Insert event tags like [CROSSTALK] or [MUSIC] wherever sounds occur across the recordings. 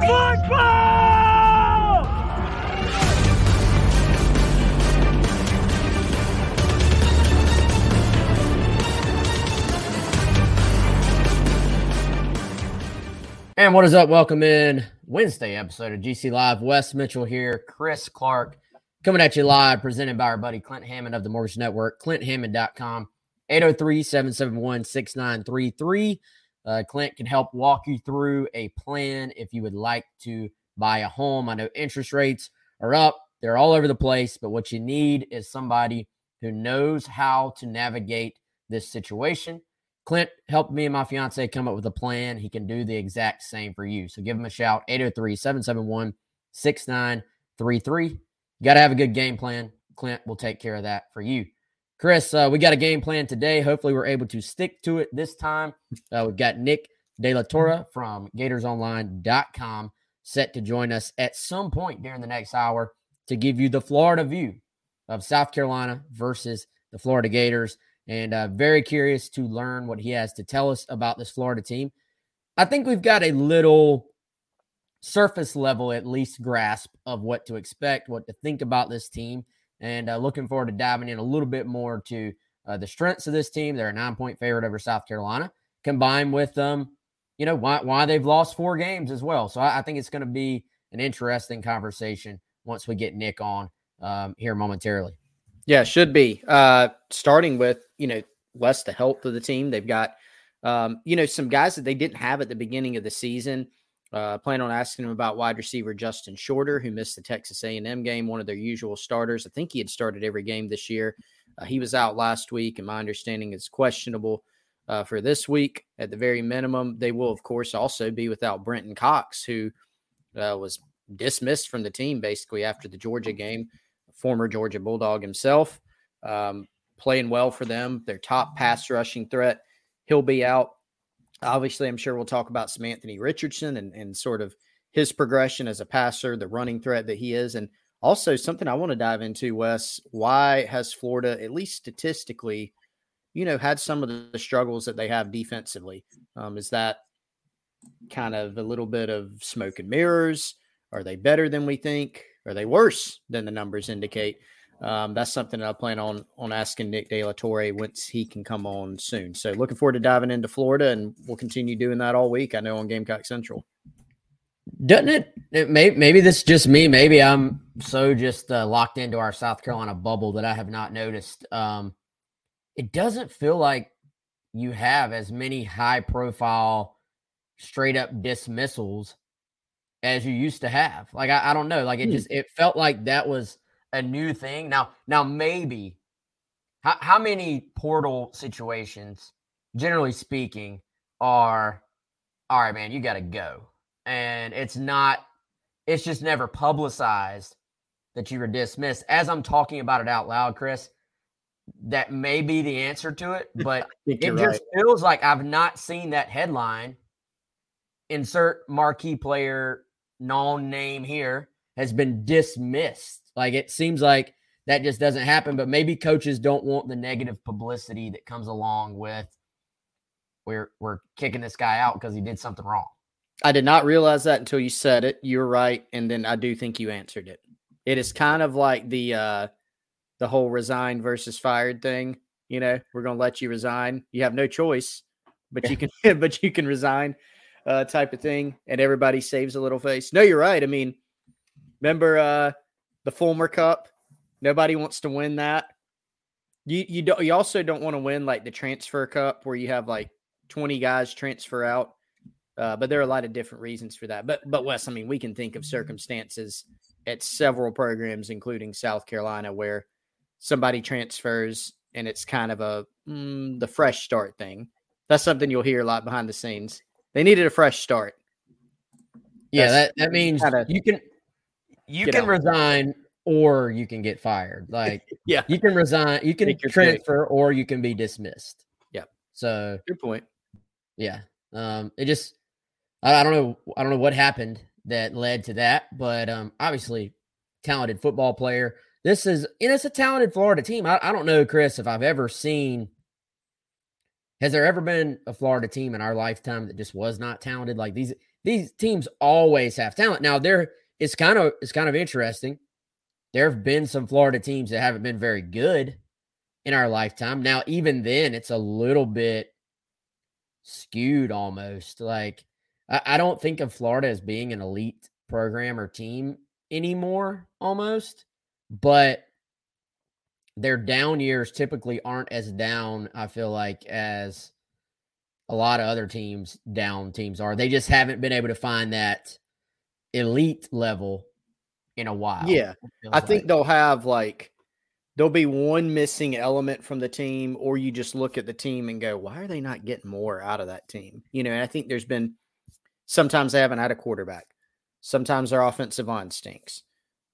Football! And what is up? Welcome in Wednesday episode of GC Live. Wes Mitchell here, Chris Clark coming at you live, presented by our buddy Clint Hammond of the Mortgage Network, clinthammond.com, 803 771 6933. Uh, Clint can help walk you through a plan if you would like to buy a home. I know interest rates are up, they're all over the place, but what you need is somebody who knows how to navigate this situation. Clint helped me and my fiance come up with a plan. He can do the exact same for you. So give him a shout 803 771 6933. You got to have a good game plan. Clint will take care of that for you. Chris, uh, we got a game plan today. Hopefully, we're able to stick to it this time. Uh, we've got Nick De La Torre from GatorsOnline.com set to join us at some point during the next hour to give you the Florida view of South Carolina versus the Florida Gators and uh, very curious to learn what he has to tell us about this Florida team. I think we've got a little surface level, at least, grasp of what to expect, what to think about this team, and uh, looking forward to diving in a little bit more to uh, the strengths of this team. They're a nine point favorite over South Carolina, combined with um, you know, why why they've lost four games as well. So I, I think it's going to be an interesting conversation once we get Nick on um, here momentarily. Yeah, should be. Uh, starting with, you know, less the health of the team. They've got, um, you know, some guys that they didn't have at the beginning of the season. Uh, plan on asking him about wide receiver Justin Shorter, who missed the Texas A&M game, one of their usual starters. I think he had started every game this year. Uh, he was out last week, and my understanding is questionable uh, for this week at the very minimum. They will, of course, also be without Brenton Cox, who uh, was dismissed from the team basically after the Georgia game former Georgia Bulldog himself, um, playing well for them. Their top pass rushing threat. He'll be out. Obviously, I'm sure we'll talk about some Anthony Richardson and, and sort of his progression as a passer, the running threat that he is. And also, something I want to dive into, Wes, why has Florida, at least statistically, you know, had some of the struggles that they have defensively? Um, is that kind of a little bit of smoke and mirrors? Are they better than we think? Are they worse than the numbers indicate? Um, that's something that I plan on on asking Nick De La Torre once he can come on soon. So looking forward to diving into Florida, and we'll continue doing that all week. I know on Gamecock Central. Doesn't it? it may, maybe this is just me. Maybe I'm so just uh, locked into our South Carolina bubble that I have not noticed. Um, it doesn't feel like you have as many high profile, straight up dismissals as you used to have. Like I, I don't know. Like it hmm. just it felt like that was a new thing. Now now maybe how how many portal situations, generally speaking, are all right, man, you gotta go. And it's not it's just never publicized that you were dismissed. As I'm talking about it out loud, Chris, that may be the answer to it, [LAUGHS] but it just right. feels like I've not seen that headline. Insert marquee player known name here has been dismissed. Like it seems like that just doesn't happen, but maybe coaches don't want the negative publicity that comes along with we're we're kicking this guy out because he did something wrong. I did not realize that until you said it. You're right, and then I do think you answered it. It is kind of like the uh the whole resign versus fired thing. You know, we're gonna let you resign. You have no choice, but you can [LAUGHS] but you can resign uh, type of thing, and everybody saves a little face. No, you're right. I mean, remember uh, the Fulmer Cup? Nobody wants to win that. You you don't. You also don't want to win like the Transfer Cup, where you have like 20 guys transfer out. Uh, but there are a lot of different reasons for that. But but Wes, I mean, we can think of circumstances at several programs, including South Carolina, where somebody transfers and it's kind of a mm, the fresh start thing. That's something you'll hear a lot behind the scenes. They needed a fresh start. Yeah, that, that means you can you can out. resign or you can get fired. Like [LAUGHS] yeah, you can resign, you can transfer, or you can be dismissed. Yeah. So good point. Yeah. Um, it just I, I don't know I don't know what happened that led to that, but um obviously talented football player. This is and it's a talented Florida team. I, I don't know, Chris, if I've ever seen has there ever been a Florida team in our lifetime that just was not talented? Like these these teams always have talent. Now there it's kind of it's kind of interesting. There have been some Florida teams that haven't been very good in our lifetime. Now, even then, it's a little bit skewed almost. Like I, I don't think of Florida as being an elite program or team anymore, almost. But their down years typically aren't as down, I feel like, as a lot of other teams down teams are. They just haven't been able to find that elite level in a while. Yeah. I like. think they'll have like there'll be one missing element from the team, or you just look at the team and go, why are they not getting more out of that team? You know, and I think there's been sometimes they haven't had a quarterback. Sometimes their offensive line stinks.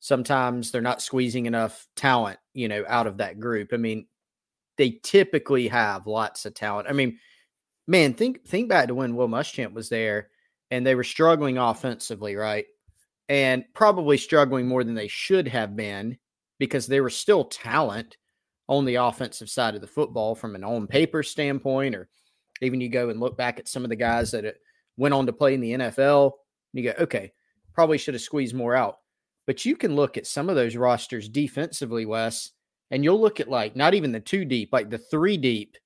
Sometimes they're not squeezing enough talent, you know, out of that group. I mean, they typically have lots of talent. I mean, man, think think back to when Will Muschamp was there and they were struggling offensively, right? And probably struggling more than they should have been because they were still talent on the offensive side of the football from an on paper standpoint, or even you go and look back at some of the guys that uh, went on to play in the NFL, and you go, okay, probably should have squeezed more out. But you can look at some of those rosters defensively, Wes, and you'll look at like not even the two deep, like the three deep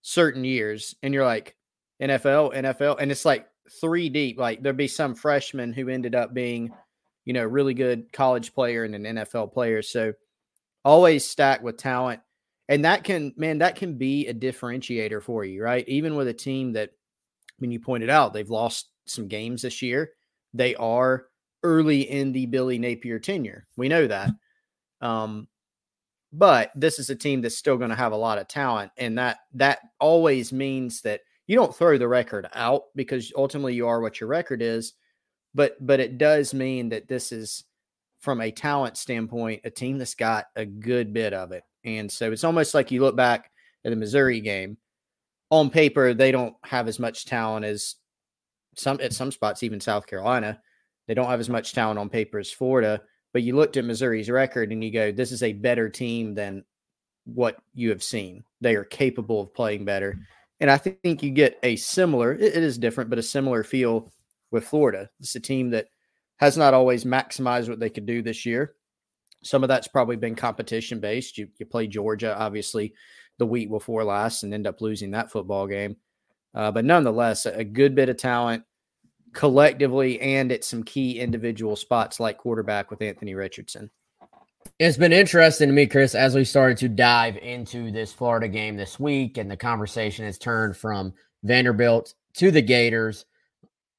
certain years, and you're like, NFL, NFL, and it's like three deep. Like there'd be some freshman who ended up being, you know, really good college player and an NFL player. So always stacked with talent. And that can, man, that can be a differentiator for you, right? Even with a team that, when you pointed out, they've lost some games this year. They are early in the Billy Napier tenure. We know that. Um, but this is a team that's still going to have a lot of talent, and that that always means that you don't throw the record out because ultimately you are what your record is, but but it does mean that this is from a talent standpoint a team that's got a good bit of it. And so it's almost like you look back at the Missouri game. On paper, they don't have as much talent as some at some spots, even South Carolina. They don't have as much talent on paper as Florida. But you looked at Missouri's record and you go, this is a better team than what you have seen. They are capable of playing better. And I think you get a similar, it is different, but a similar feel with Florida. It's a team that has not always maximized what they could do this year. Some of that's probably been competition based. You, you play Georgia, obviously, the week before last and end up losing that football game. Uh, but nonetheless, a good bit of talent collectively and at some key individual spots like quarterback with Anthony Richardson. It's been interesting to me, Chris, as we started to dive into this Florida game this week, and the conversation has turned from Vanderbilt to the Gators.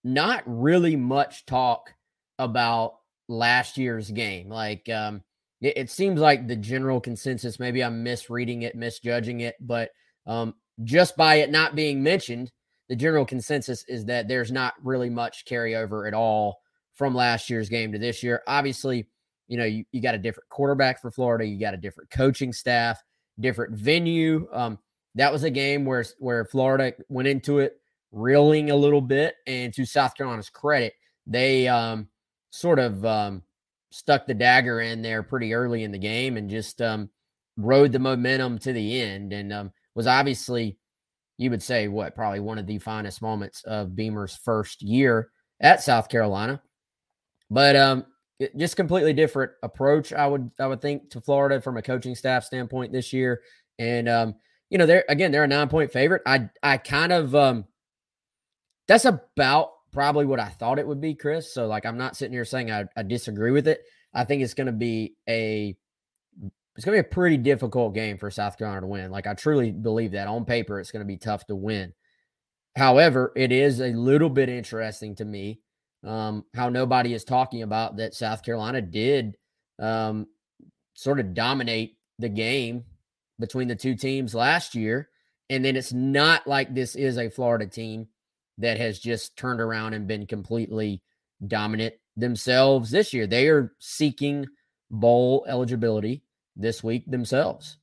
Not really much talk about last year's game. Like, um, it, it, seems like the general consensus, maybe I'm misreading it, misjudging it, but um, just by it not being mentioned, the general consensus is that there's not really much carryover at all from last year's game to this year. Obviously, you know, you, you got a different quarterback for Florida, you got a different coaching staff, different venue. Um, that was a game where where Florida went into it reeling a little bit, and to South Carolina's credit, they um, sort of um, stuck the dagger in there pretty early in the game and just um, rode the momentum to the end, and um, was obviously you would say what probably one of the finest moments of Beamer's first year at South Carolina. But um, just completely different approach. I would I would think to Florida from a coaching staff standpoint this year, and um, you know they're again they're a nine point favorite. I I kind of um, that's about probably what I thought it would be, Chris. So like I'm not sitting here saying I, I disagree with it. I think it's going to be a it's going to be a pretty difficult game for South Carolina to win. Like I truly believe that on paper it's going to be tough to win. However, it is a little bit interesting to me um, how nobody is talking about that South Carolina did um, sort of dominate the game between the two teams last year. And then it's not like this is a Florida team that has just turned around and been completely dominant themselves this year. They are seeking bowl eligibility this week themselves.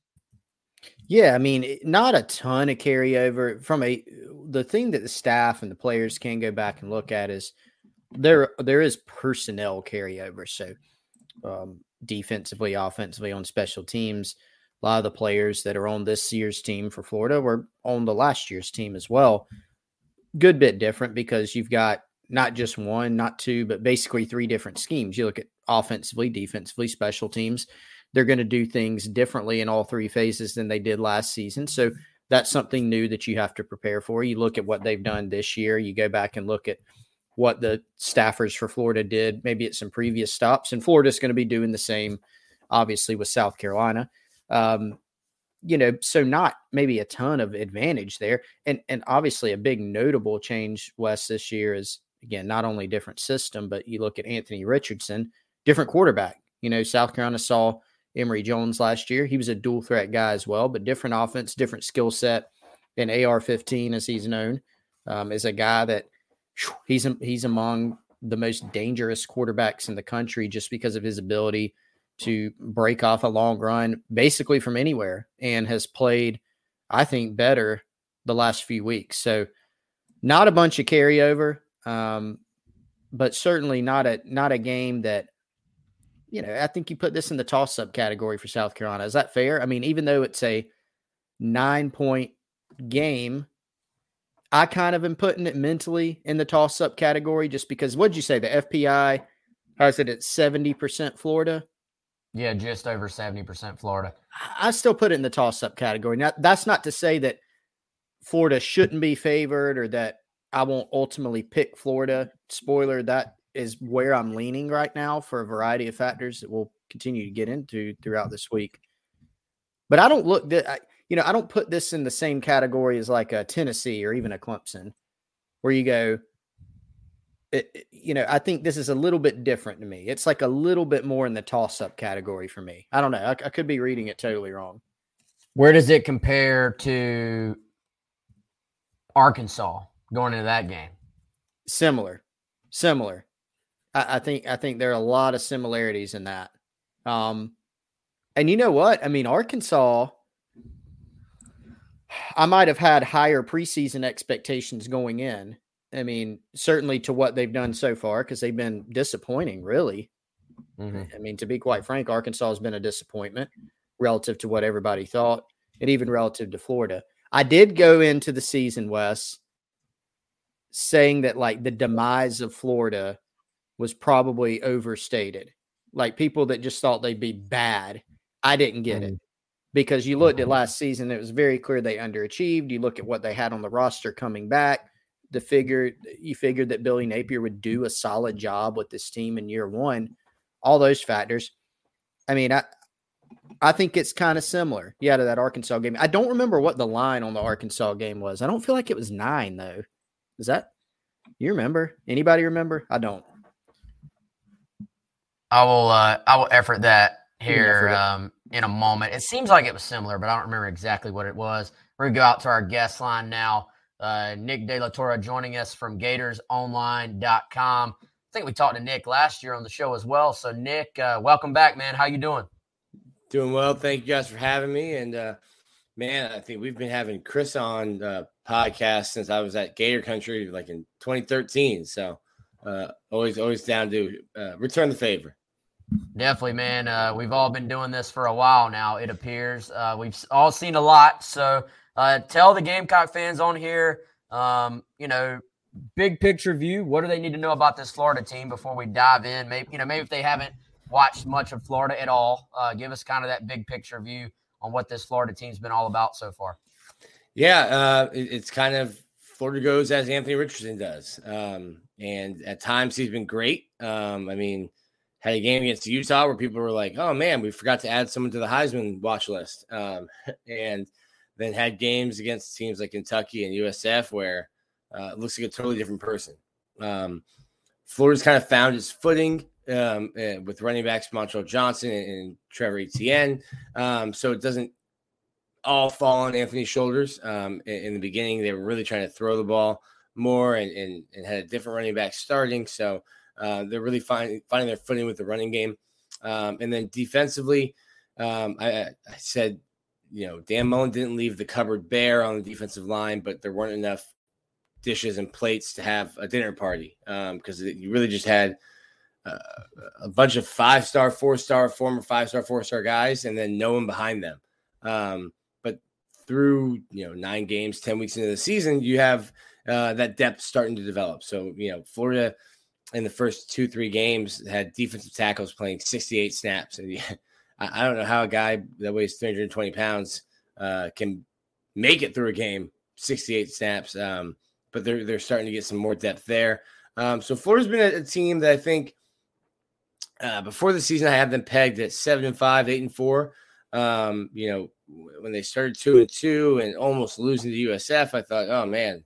Yeah, I mean, not a ton of carryover from a the thing that the staff and the players can go back and look at is there there is personnel carryover. So um, defensively, offensively, on special teams, a lot of the players that are on this year's team for Florida were on the last year's team as well. Good bit different because you've got not just one, not two, but basically three different schemes. You look at offensively, defensively, special teams they're going to do things differently in all three phases than they did last season. So that's something new that you have to prepare for. You look at what they've done this year, you go back and look at what the staffers for Florida did, maybe at some previous stops. And Florida's going to be doing the same, obviously, with South Carolina. Um, you know, so not maybe a ton of advantage there. And and obviously a big notable change, Wes, this year is again not only different system, but you look at Anthony Richardson, different quarterback. You know, South Carolina saw Emory Jones last year. He was a dual threat guy as well, but different offense, different skill set. And AR 15, as he's known, um, is a guy that he's he's among the most dangerous quarterbacks in the country just because of his ability to break off a long run basically from anywhere and has played, I think, better the last few weeks. So not a bunch of carryover, um, but certainly not a not a game that you know, I think you put this in the toss up category for South Carolina. Is that fair? I mean, even though it's a nine point game, I kind of am putting it mentally in the toss up category just because what'd you say? The FPI has it at 70% Florida? Yeah, just over 70% Florida. I still put it in the toss up category. Now, that's not to say that Florida shouldn't be favored or that I won't ultimately pick Florida. Spoiler, that is where I'm leaning right now for a variety of factors that we'll continue to get into throughout this week. But I don't look that you know I don't put this in the same category as like a Tennessee or even a Clemson, where you go. It, you know, I think this is a little bit different to me. It's like a little bit more in the toss-up category for me. I don't know. I, I could be reading it totally wrong. Where does it compare to Arkansas going into that game? Similar, similar. I, I think I think there are a lot of similarities in that. Um, and you know what? I mean, Arkansas. I might have had higher preseason expectations going in. I mean, certainly to what they've done so far, because they've been disappointing, really. Mm-hmm. I mean, to be quite frank, Arkansas has been a disappointment relative to what everybody thought, and even relative to Florida. I did go into the season, Wes, saying that like the demise of Florida was probably overstated. Like people that just thought they'd be bad. I didn't get mm. it because you looked at mm-hmm. last season, it was very clear they underachieved. You look at what they had on the roster coming back. The figure you figured that Billy Napier would do a solid job with this team in year one. All those factors. I mean, I I think it's kind of similar. Yeah, to that Arkansas game. I don't remember what the line on the Arkansas game was. I don't feel like it was nine though. Is that you remember? Anybody remember? I don't. I will uh, I will effort that here um, in a moment. It seems like it was similar, but I don't remember exactly what it was. We're gonna go out to our guest line now. Uh, Nick De La Torre joining us from GatorsOnline.com. I think we talked to Nick last year on the show as well. So Nick, uh, welcome back, man. How you doing? Doing well. Thank you guys for having me. And uh, man, I think we've been having Chris on the podcast since I was at Gator Country, like in 2013. So uh, always, always down to uh, return the favor. Definitely, man. Uh, we've all been doing this for a while now, it appears. Uh, we've all seen a lot. So uh, tell the Gamecock fans on here, um, you know, big picture view. What do they need to know about this Florida team before we dive in? Maybe, you know, maybe if they haven't watched much of Florida at all, uh, give us kind of that big picture view on what this Florida team's been all about so far. Yeah, uh, it, it's kind of Florida goes as Anthony Richardson does. Um, and at times he's been great. Um, I mean, had a game against Utah where people were like, "Oh man, we forgot to add someone to the Heisman watch list," um, [LAUGHS] and then had games against teams like Kentucky and USF where uh, it looks like a totally different person. Um, Florida's kind of found its footing um, uh, with running backs Montrell Johnson and, and Trevor Etienne, um, so it doesn't all fall on Anthony's shoulders. Um, in, in, the beginning, they were really trying to throw the ball more and, and, and had a different running back starting, so Uh, they're really finding finding their footing with the running game, um, and then defensively, um, I, I, said, you know, Dan Mullen didn't leave the cupboard bare on the defensive line, but there weren't enough dishes and plates to have a dinner party because um, you really just had uh, a bunch of five star, four star, former five star, four star guys, and then no one behind them. Um, but through you know nine games, ten weeks into the season, you have uh, that depth starting to develop. So you know Florida in the first two three games had defensive tackles playing 68 snaps, and I don't know how a guy that weighs 320 pounds uh, can make it through a game 68 snaps. Um, but they're they're starting to get some more depth there. Um, so Florida's been a, a, team that I think uh, before the season I had them pegged at seven and five, eight and four. Um, you know, when they started two and two and almost losing to USF, I thought, oh man,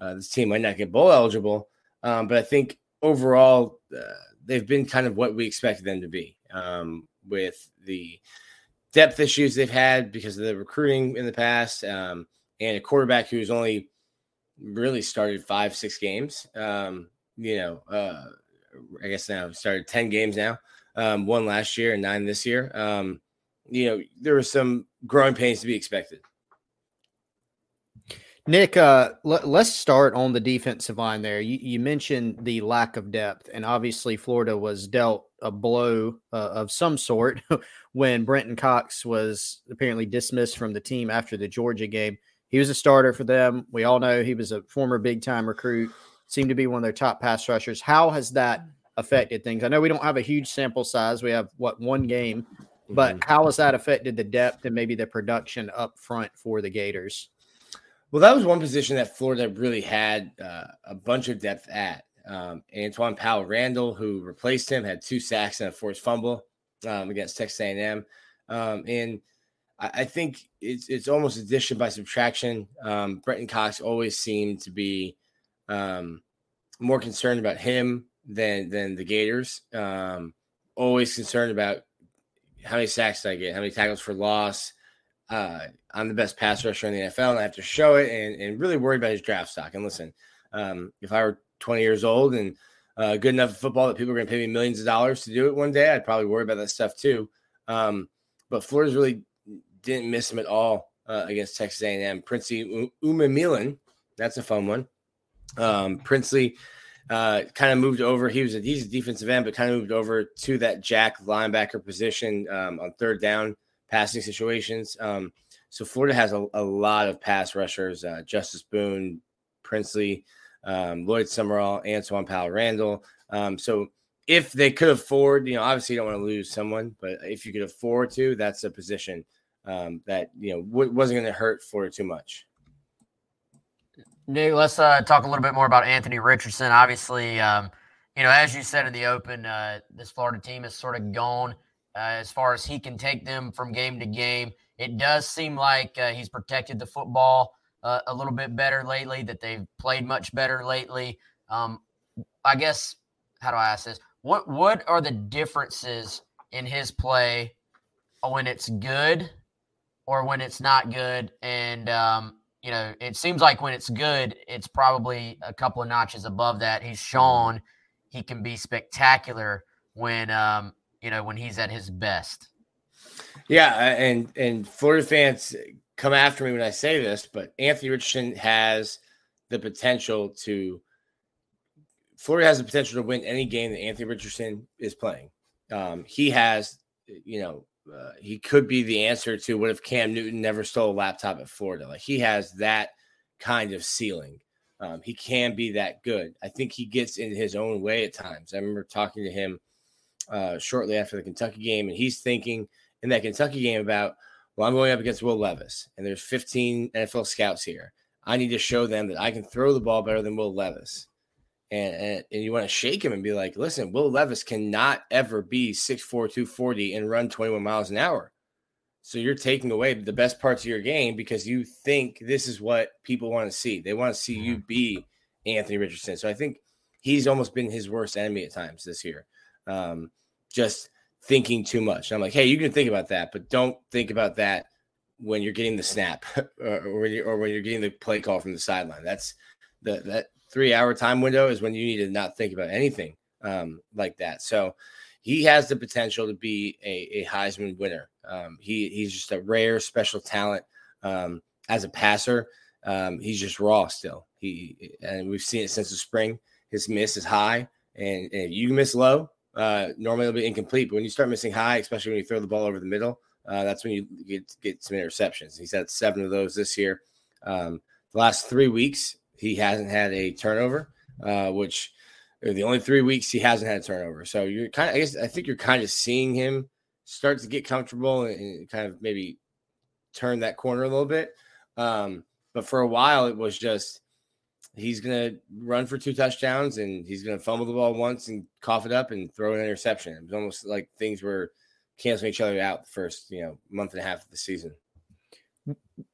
uh, this team might not get bowl eligible. Um, but I think overall, uh, they've been kind of what we expected them to be um, with the depth issues they've had because of the recruiting in the past um, and a quarterback who's only really started five, six games. Um, you know, uh, I guess now started 10 games now, um, one last year and nine this year. Um, you know, there were some growing pains to be expected. Nick, uh, let, us start on the defensive line there. You, you, mentioned the lack of depth, and obviously Florida was dealt a blow uh, of some sort [LAUGHS] when Brenton Cox was apparently dismissed from the team after the Georgia game. He was a starter for them. We all know he was a former big time recruit, seemed to be one of their top pass rushers. How has that affected things? I know we don't have a huge sample size. We have what one game, but mm-hmm. how has that affected the depth and maybe the production up front for the Gators? Well, that was one position that Florida really had uh, a bunch of depth at. Um, Antwaun Powell Ryland, who replaced him, had two sacks and a forced fumble um, against Texas A&M. Um, and I, I, think it's it's almost addition by subtraction. Um, Brenton Cox always seemed to be um, more concerned about him than than the Gators. Um, always concerned about how many sacks did I get, how many tackles for loss, uh, I'm the best pass rusher in the NFL, and I have to show it, and, and really worried about his draft stock. And listen, um, if I were 20 years old and uh, good enough at football that people are going to pay me millions of dollars to do it one day, I'd probably worry about that stuff too. Um, but Flores really didn't miss him at all uh, against Texas A&M. Princely Umanmielen, that's a fun one. Um, Princely uh, kind of moved over. He was a he's a defensive end, but kind of moved over to that jack linebacker position um, on third down passing situations. Um, so Florida has a, a, lot of pass rushers: uh, Justus Boone, Princely, um, Lloyd Summerall, Antwaun Powell Ryland. Um, so if they could afford, you know, obviously you don't want to lose someone, but if you could afford to, that's a position um, that you know w- wasn't going to hurt Florida too much. Nick, let's uh, talk a little bit more about Anthony Richardson. Obviously, um, you know, as you said in the open, uh, this Florida team has sort of gone uh, as far as he can take them from game to game. It does seem like uh, he's protected the football uh, a little bit better lately, that they've played much better lately. Um, I guess, how do I ask this? What, what are the differences in his play when it's good or when it's not good? And, um, you know, it seems like when it's good, it's probably a couple of notches above that. He's shown he can be spectacular when um, you know, when he's at his best. Yeah, and and Florida fans come after me when I say this, but Anthony Richardson has the potential to. Florida has the potential to win any game that Anthony Richardson is playing. Um, he has, you know, uh, he could be the answer to what if Cam Newton never stole a laptop at Florida. Like he has that kind of ceiling. Um, he can be that good. I think he gets in his own way at times. I remember talking to him uh, shortly after the Kentucky game, and he's thinking in that Kentucky game about, well, I'm going up against Will Levis, and there's 15 NFL scouts here. I need to show them that I can throw the ball better than Will Levis. And, and, and you want to shake him and be like, listen, Will Levis cannot ever be 6'4, 240 and run 21 miles an hour. So you're taking away the best parts of your game because you think this is what people want to see. They want to see you mm-hmm. be Anthony Richardson. So I think he's almost been his worst enemy at times this year. Um, just thinking too much. And I'm like, hey, you can think about that, but don't think about that when you're getting the snap [LAUGHS] or, when, you're, or when you're getting the play call from the sideline. That's the that three hour time window is when you need to not think about anything um, like that. So he has the potential to be a, a Heisman winner. Um, he he's just a rare special talent um, as a passer. Um, he's just raw still. He and we've seen it since the spring. His miss is high, and, and you miss low. Uh, normally it'll be incomplete, but when you start missing high, especially when you throw the ball over the middle, uh, that's when you get get some interceptions. He's had seven of those this year. Um, the last three weeks, he hasn't had a turnover, uh, which the only three weeks he hasn't had a turnover. So you're kind of, I guess, I think you're kind of seeing him start to get comfortable and, kind of maybe turn that corner a little bit. Um, but for a while, it was just he's going to run for two touchdowns and he's going to fumble the ball once and cough it up and throw an interception. It was almost like things were canceling each other out the first, you know, month and a half of the season.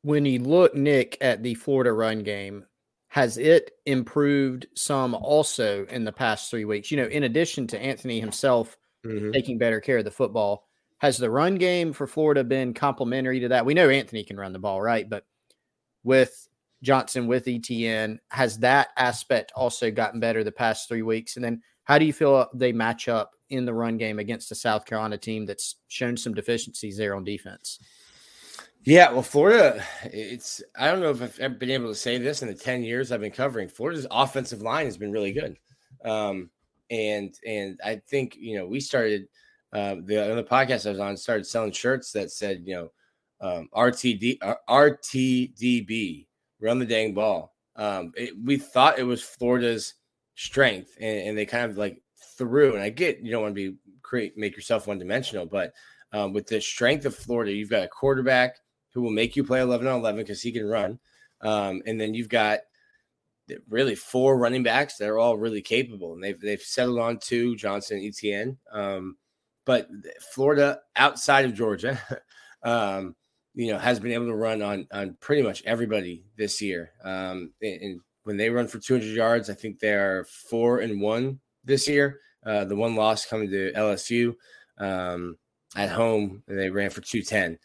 When you look, Nick, at the Florida run game, has it improved some also in the past three weeks? You know, in addition to Anthony himself mm-hmm. taking better care of the football, has the run game for Florida been complementary to that? We know Anthony can run the ball, right? But with Johnson, with Etienne, has that aspect also gotten better the past three weeks? And then how do you feel they match up in the run game against the South Carolina team that's shown some deficiencies there on defense? Yeah, well, Florida, it's I don't know if I've ever been able to say this in the 10 years I've been covering. Florida's offensive line has been really good. Um, and and I think, you know, we started uh, the other podcast I was on started selling shirts that said, you know, um, RTD uh, RTDB, run the dang ball. Um, it, we thought it was Florida's strength, and, and, they kind of like threw. And I get you don't want to be create make yourself one dimensional, but um, with the strength of Florida, you've got a quarterback who will make you play 11 on 11 because he can run. Um, and then you've got really four running backs that are all really capable, and they've they've settled on two Johnson Etienne. Um, but Florida, outside of Georgia, [LAUGHS] um, you know, has been able to run on on pretty much everybody this year. Um, and, and, when they run for 200 yards, I think they are four and one this year. Uh, the one loss coming to LSU um, at home, they ran for 210.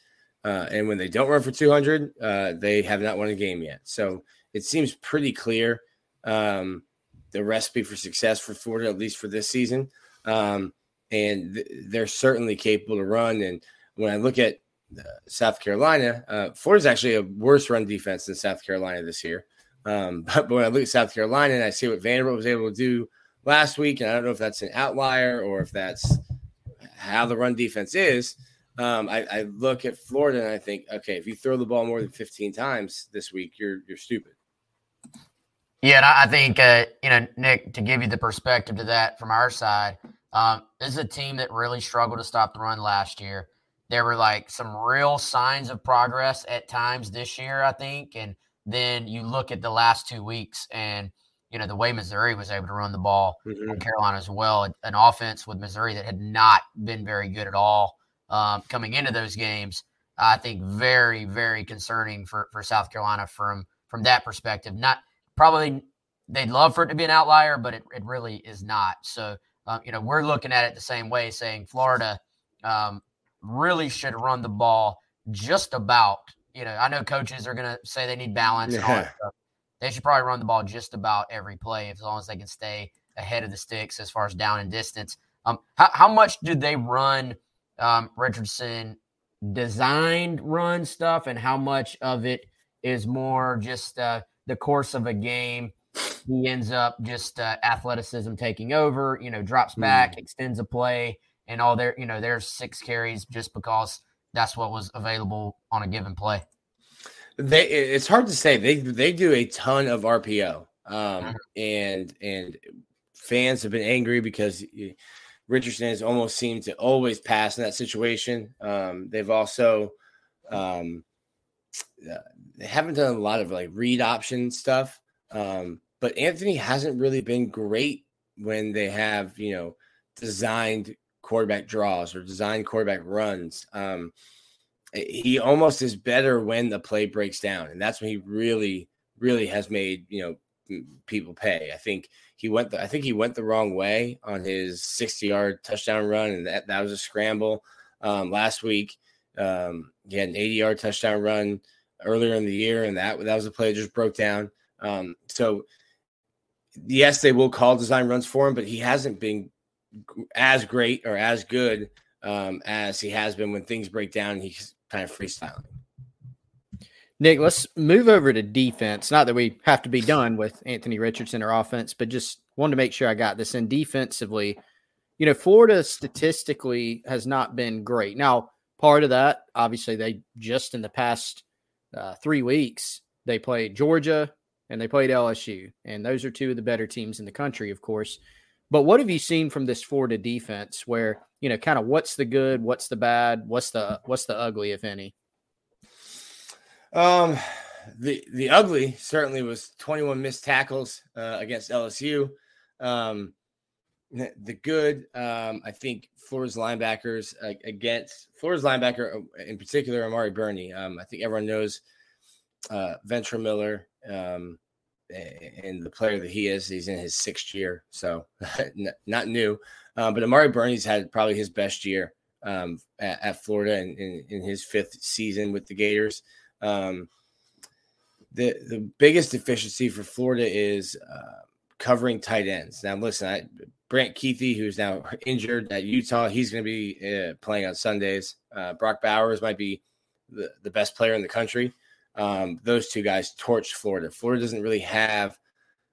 Uh, and when they don't run for 200, uh, they have not won a game yet. So it seems pretty clear um, the recipe for success for Florida, at least for this season. Um, and th- they're certainly capable to run. And when I look at South Carolina, uh, Florida's actually a worse run defense than South Carolina this year. Um, but, [LAUGHS] but when I look at South Carolina and I see what Vanderbilt was able to do last week, and I don't know if that's an outlier or if that's how the run defense is – um, I, I, look at Florida and I think, okay, if you throw the ball more than 15 times this week, you're you're stupid. Yeah, and I think uh, you know, Nick, to give you the perspective to that from our side, um, this is a team that really struggled to stop the run last year. There were like some real signs of progress at times this year, I think, and then you look at the last two weeks and you know the way Missouri was able to run the ball mm-hmm. Carolina as well, an offense with Missouri that had not been very good at all um, coming into those games. I think very, very concerning for, for South Carolina from from that perspective. Not probably they'd love for it to be an outlier, but it, it really is not. So um, you know we're looking at it the same way, saying Florida um, really should run the ball just about. You know, I know coaches are going to say they need balance yeah. and all that stuff. They should probably run the ball just about every play as long as they can stay ahead of the sticks as far as down and distance. Um, how, how much do they run? um, Richardson designed run stuff and how much of it is more just uh, the course of a game. He ends up just uh, athleticism taking over, you know, drops back, mm. extends a play, and all their you know, there's six carries just because that's what was available on a given play. They, it's hard to say. They they do a ton of RPO, um, mm-hmm. and and fans have been angry because Richardson has almost seemed to always pass in that situation. Um, they've also um, uh, they haven't done a lot of like read option stuff, um, but Anthony hasn't really been great when they have you know designed quarterback draws or design quarterback runs. Um, he almost is better when the play breaks down, and that's when he really, really has made you know people pay. I think he went the, I think he went the wrong way on his 60 yard touchdown run, and that, that was a scramble. Um, last week, um, he had an 80 yard touchdown run earlier in the year, and that that was a play that just broke down. Um, so yes, they will call design runs for him, but he hasn't been as great or as good um, as he has been when things break down. he's kind of freestyling. Nick, let's move over to defense. Not that we have to be done with Anthony Richardson or offense, but just wanted to make sure I got this in defensively. You know, Florida statistically has not been great. Now, part of that, obviously, they just in the past uh, three weeks, they played Georgia and they played LSU. And those are two of the better teams in the country, of course. But what have you seen from this Florida defense where, you know, kind of what's the good, what's the bad, what's the what's the ugly, if any? Um, the the ugly certainly was 21 missed tackles uh, against LSU. Um, the good, um, I think Florida's linebackers uh, against Florida's linebacker uh, in particular, Amari Burney. Um, I think everyone knows uh, Ventrell Miller um, and the player that he is. He's in his sixth year, so [LAUGHS] not new. Um, but Amari Burney's had probably his best year um, at, at, Florida in, in, his fifth season with the Gators. Um, the the biggest deficiency for Florida is uh, covering tight ends. Now, listen, I, Brant Kuithe, who's now [LAUGHS] injured at Utah, he's going to be uh, playing on Sundays. Uh, Brock Bowers might be the, the best player in the country. Um, those two guys torched Florida. Florida doesn't really have,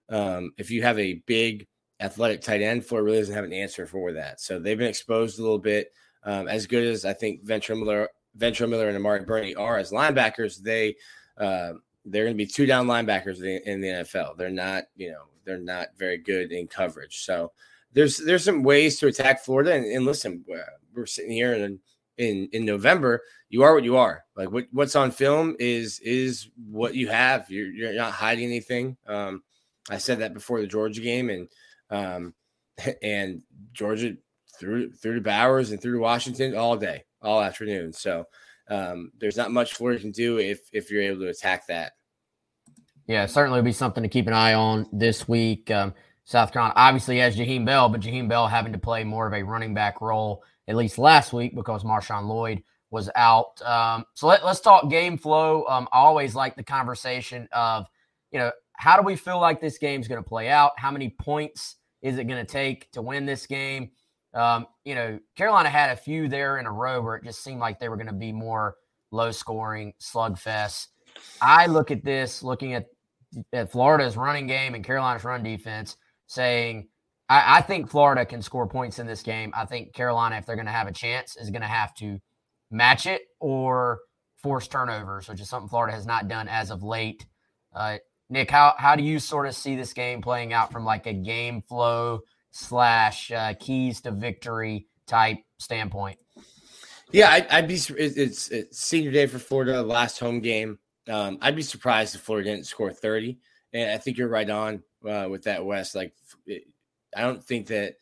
um, if you have a big athletic tight end, Florida really doesn't have an answer for that. So they've been exposed a little bit. Um, as good as I think Ventrell Miller, Ventrell Miller and Amari Burney are as linebackers, they uh, they're going to be two down linebackers in the NFL. They're not, you know, they're not very good in coverage. So there's there's some ways to attack Florida. And, and listen, we're sitting here in in in November. You are what you are. Like what what's on film is is what you have. You're you're not hiding anything. Um, I said that before the Georgia game, and um, [LAUGHS] and Georgia through through to Bowers and through to Washington all day, all afternoon. So um, there's not much Florida can do if if you're able to attack that. Yeah, certainly be something to keep an eye on this week. Um, South Carolina obviously has Jaheim Bell, but Jaheim Bell having to play more of a running back role at least last week because Marshawn Lloyd was out. Um, so let, us talk game flow. Um, I always like the conversation of, you know, how do we feel like this game's going to play out? How many points is it going to take to win this game? Um, you know, Carolina had a few there in a row where it just seemed like they were going to be more low scoring slugfest. I look at this looking at at Florida's running game and Carolina's run defense, saying, I, I think Florida can score points in this game. I think Carolina, if they're going to have a chance, is going to have to match it or force turnovers, which is something Florida has not done as of late. Uh, Nick, how how do you sort of see this game playing out from like a game flow slash uh, keys to victory type standpoint? Yeah, I'd, I'd be. It's, it's, senior day for Florida, last home game. Um, I'd be surprised if Florida didn't score 30. And I think you're right on uh, with that, Wes. Like, it, I don't think that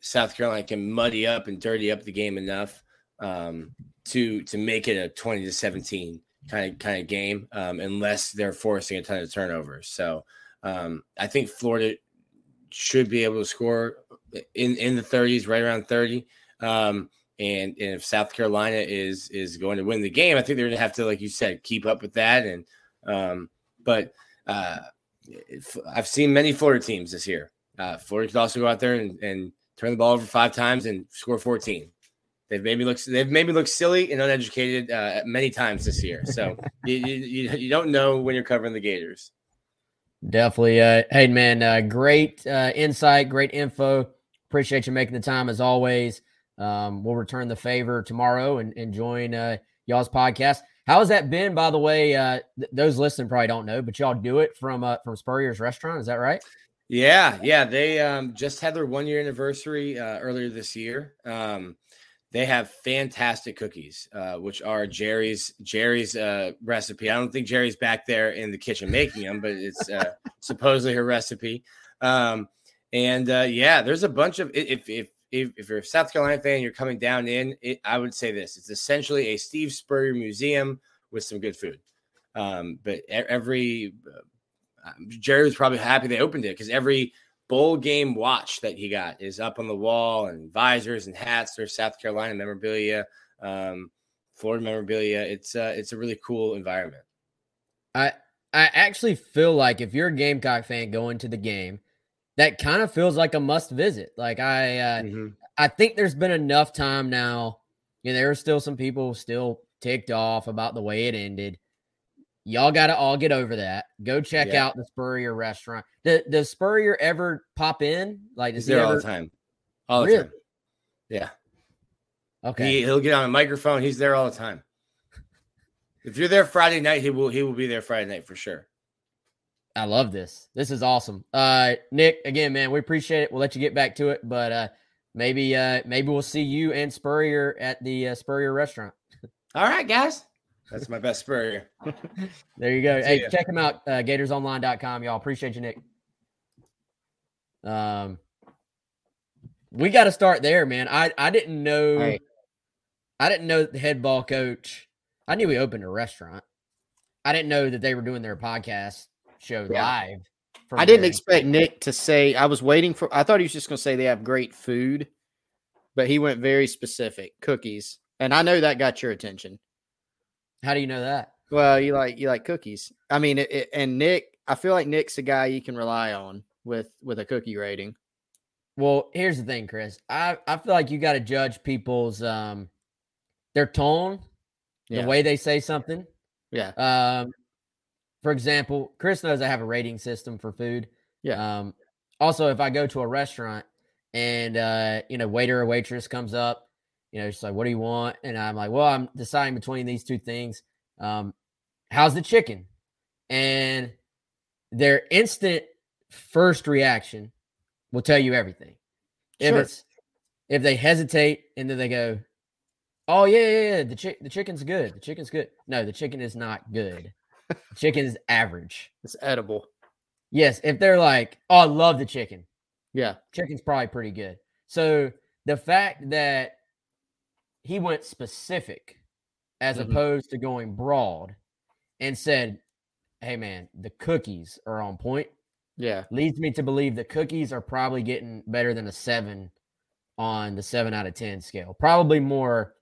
South Carolina can muddy up and dirty up the game enough um, to to make it a 20 to 17 kind of kind of game um, unless they're forcing a ton of turnovers. So um, I think Florida should be able to score in in the 30s, right around 30. Um, and, and if South Carolina is is going to win the game, I think they're going to have to, like you said, keep up with that. And um, but uh, I've seen many Florida teams this year. Uh, Florida could also go out there and, and turn the ball over five times and score 14. They've made me look they've made me look silly and uneducated uh, many times this year. So [LAUGHS] you, you, you don't know when you're covering the Gators. Definitely. Uh, hey man, uh, great uh, insight, great info. Appreciate you making the time as always. Um, we'll return the favor tomorrow and, and join uh, y'all's podcast. How has that been, by the way? Uh, th- those listening probably don't know, but y'all do it from uh, from Spurrier's Restaurant. Is that right? Yeah, yeah. They um, just had their one year anniversary uh, earlier this year. Um, they have fantastic cookies, uh, which are Jerri's Jerri's uh, recipe. I don't think Jerri's back there in the kitchen making them, but it's uh, [LAUGHS] supposedly her recipe. Um, and uh, yeah, there's a bunch of if if if, if you're a South Carolina fan, you're coming down in, it, I would say this: it's essentially a Steve Spurrier museum with some good food. Um, but every uh, Jerri was probably happy they opened it because every bowl game watch that he got is up on the wall and visors and hats. There's South Carolina memorabilia, um, Florida memorabilia. It's uh, it's a really cool environment. I I actually feel like if you're a Gamecock fan going to the game, that kind of feels like a must visit. Like I, uh, Mm-hmm. I think there's been enough time now. You know, there are still some people still ticked off about the way it ended. Y'all got to all get over that. Go check Yeah. out the Spurrier restaurant. Does, does Spurrier ever pop in? Like, He's he there all the time. All the Really? time. Yeah. Okay. He, he'll get on a microphone. He's there all the time. If you're there Friday night, he will he will be there Friday night for sure. I love this. This is awesome. Uh Nick, again, man, we appreciate it. We'll let you get back to it, but uh maybe uh maybe we'll see you and Spurrier at the uh, Spurrier restaurant. All right, guys. That's my best Spurrier. [LAUGHS] There you go. See Hey, ya. check him out, uh, gatorsonline.com. Y'all appreciate you, Nick. Um we got to start there, man. I I didn't know. I didn't know the head ball coach. I knew he opened a restaurant. I didn't know that they were doing their podcast show Yeah. live. I didn't there. expect Nick to say. I was waiting for. I thought he was just going to say they have great food, but he went very specific. Cookies, and I know that got your attention. How do you know that? Well, you like you like cookies. I mean, it, it- and Nick, I feel like Nick's a guy you can rely on with with a cookie rating. Well, here's the thing, Chris. I, I feel like you got to judge people's um their tone, Yeah. the way they say something. Yeah, Um, for example, Chris knows I have a rating system for food. Yeah. Um, also, if I go to a restaurant and uh, you know, waiter or waitress comes up, you know, she's like, "What do you want?" and I'm like, "Well, I'm deciding between these two things. Um, how's the chicken?" And their instant first reaction will tell you everything. If it's if they hesitate and then they go, "Oh yeah, yeah, yeah, the chick the chicken's good. The chicken's good." No, the chicken is not good. The chicken is average. it's edible. Yes, if they're like, "Oh, I love the chicken." Yeah, Chicken's probably pretty good. So the fact that he went specific as Mhm. opposed to going broad and said, "Hey man, the cookies are on point." yeah. leads me to believe the cookies are probably getting better than a seven on the seven out of ten scale. Probably more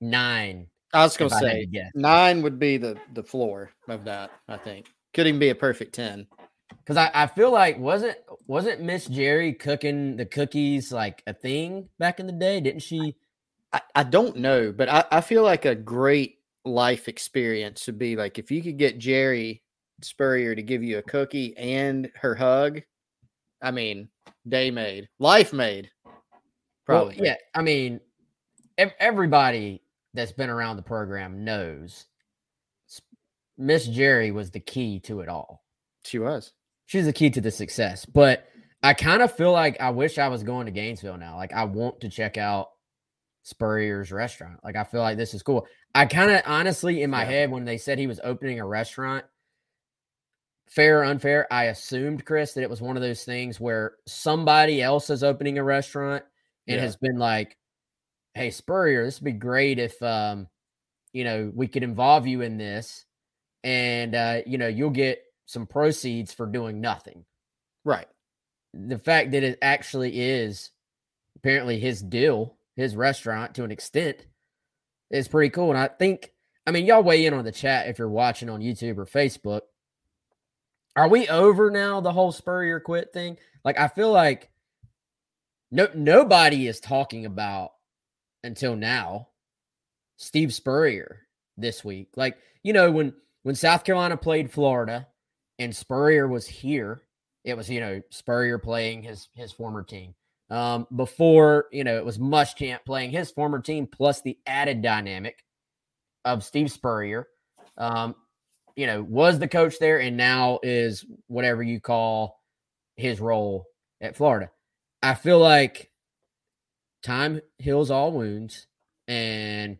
nine. I was going to say nine would be the the floor of that. I think could even be a perfect ten. Because I, I feel like wasn't wasn't Miss Jerri cooking the cookies like a thing back in the day? Didn't she? I, I don't know, but I, I feel like a great life experience would be like if you could get Jerri Spurrier to give you a cookie and her hug. I mean, day made, life made. Well, Probably. yeah. I mean, everybody that's been around the program knows Miss Jerri was the key to it all. she was. she's the key to the success. But I kind of feel like I wish I was going to Gainesville now. Like I want to check out Spurrier's restaurant. Like I feel like this is cool. I kind of honestly in my Yeah. head when they said he was opening a restaurant, fair or unfair, I assumed Chris that it was one of those things where somebody else is opening a restaurant and Yeah. has been like, "Hey Spurrier, this would be great if um, you know, we could involve you in this, and uh, you know, you'll get some proceeds for doing nothing." Right. the fact that it actually is apparently his deal, his restaurant to an extent, is pretty cool. And I think, I mean, y'all weigh in on the chat if you're watching on YouTube or Facebook. Are we over now the whole Spurrier quit thing? Like, I feel like no nobody is talking about until now Steve Spurrier this week. Like, you know, when when South Carolina played Florida and Spurrier was here, it was you know Spurrier playing his his former team. Um, before you know it was Muschamp playing his former team, plus the added dynamic of Steve Spurrier. Um, you know, was the coach there and now is whatever you call his role at Florida. I feel like time heals all wounds, and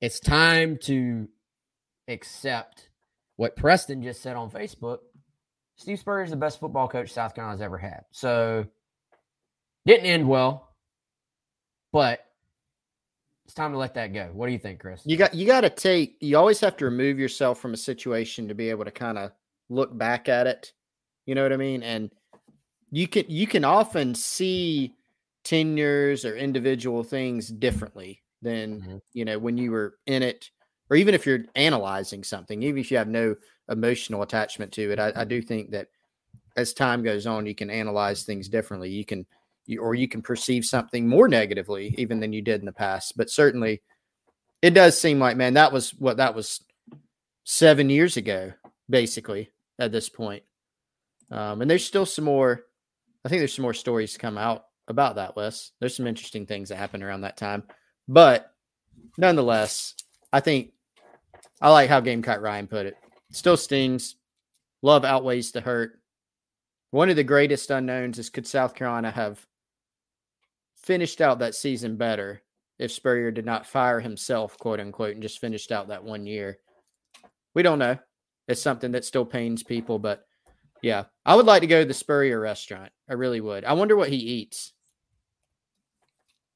it's time to accept what Preston just said on Facebook. Steve Spurrier is the best football coach South Carolina's ever had. So didn't end well, but it's time to let that go. What do you think, Chris? You got you got to take. You always have to remove yourself from a situation to be able to kind of look back at it. You know what I mean? And you can you can often see tenures or individual things differently than Mhm. you know when you were in it, or even if you're analyzing something, even if you have no emotional attachment to it. I, I do think that as time goes on, you can analyze things differently. You can, you, or you can perceive something more negatively even than you did in the past. But certainly, it does seem like, man, that was what that was seven years ago, basically at this point. Um, and there's still some more. I think there's some more stories to come out about that, Wes. There's some interesting things that happened around that time, but nonetheless, I think I like how Gamecock Ryan put it. Still stings. Love outweighs the hurt. One of the greatest unknowns is could South Carolina have finished out that season better if Spurrier did not fire himself, quote unquote, and just finished out that one year? We don't know. It's something that still pains people, but yeah, I would like to go to the Spurrier restaurant. I really would. I wonder what he eats.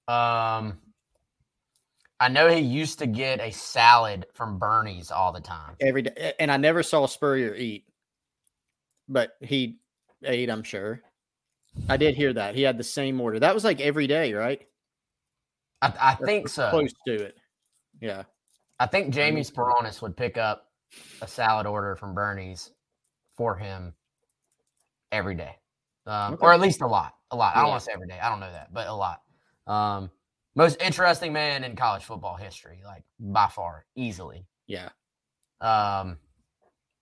Um, I know he used to get a salad from Bernie's all the time. every day. And I never saw Spurrier eat, but he ate, I'm sure. I did hear that. He had the same order. That was like every day, right? I, I think so. Close to it. Yeah. I think Jamie Speronis would pick up a salad order from Bernie's for him every day, um, Okay. or at least a lot. A lot. I don't want to say every day. I don't know that, but a lot. Um, most interesting man in college football history, like by far, easily. Yeah. Um,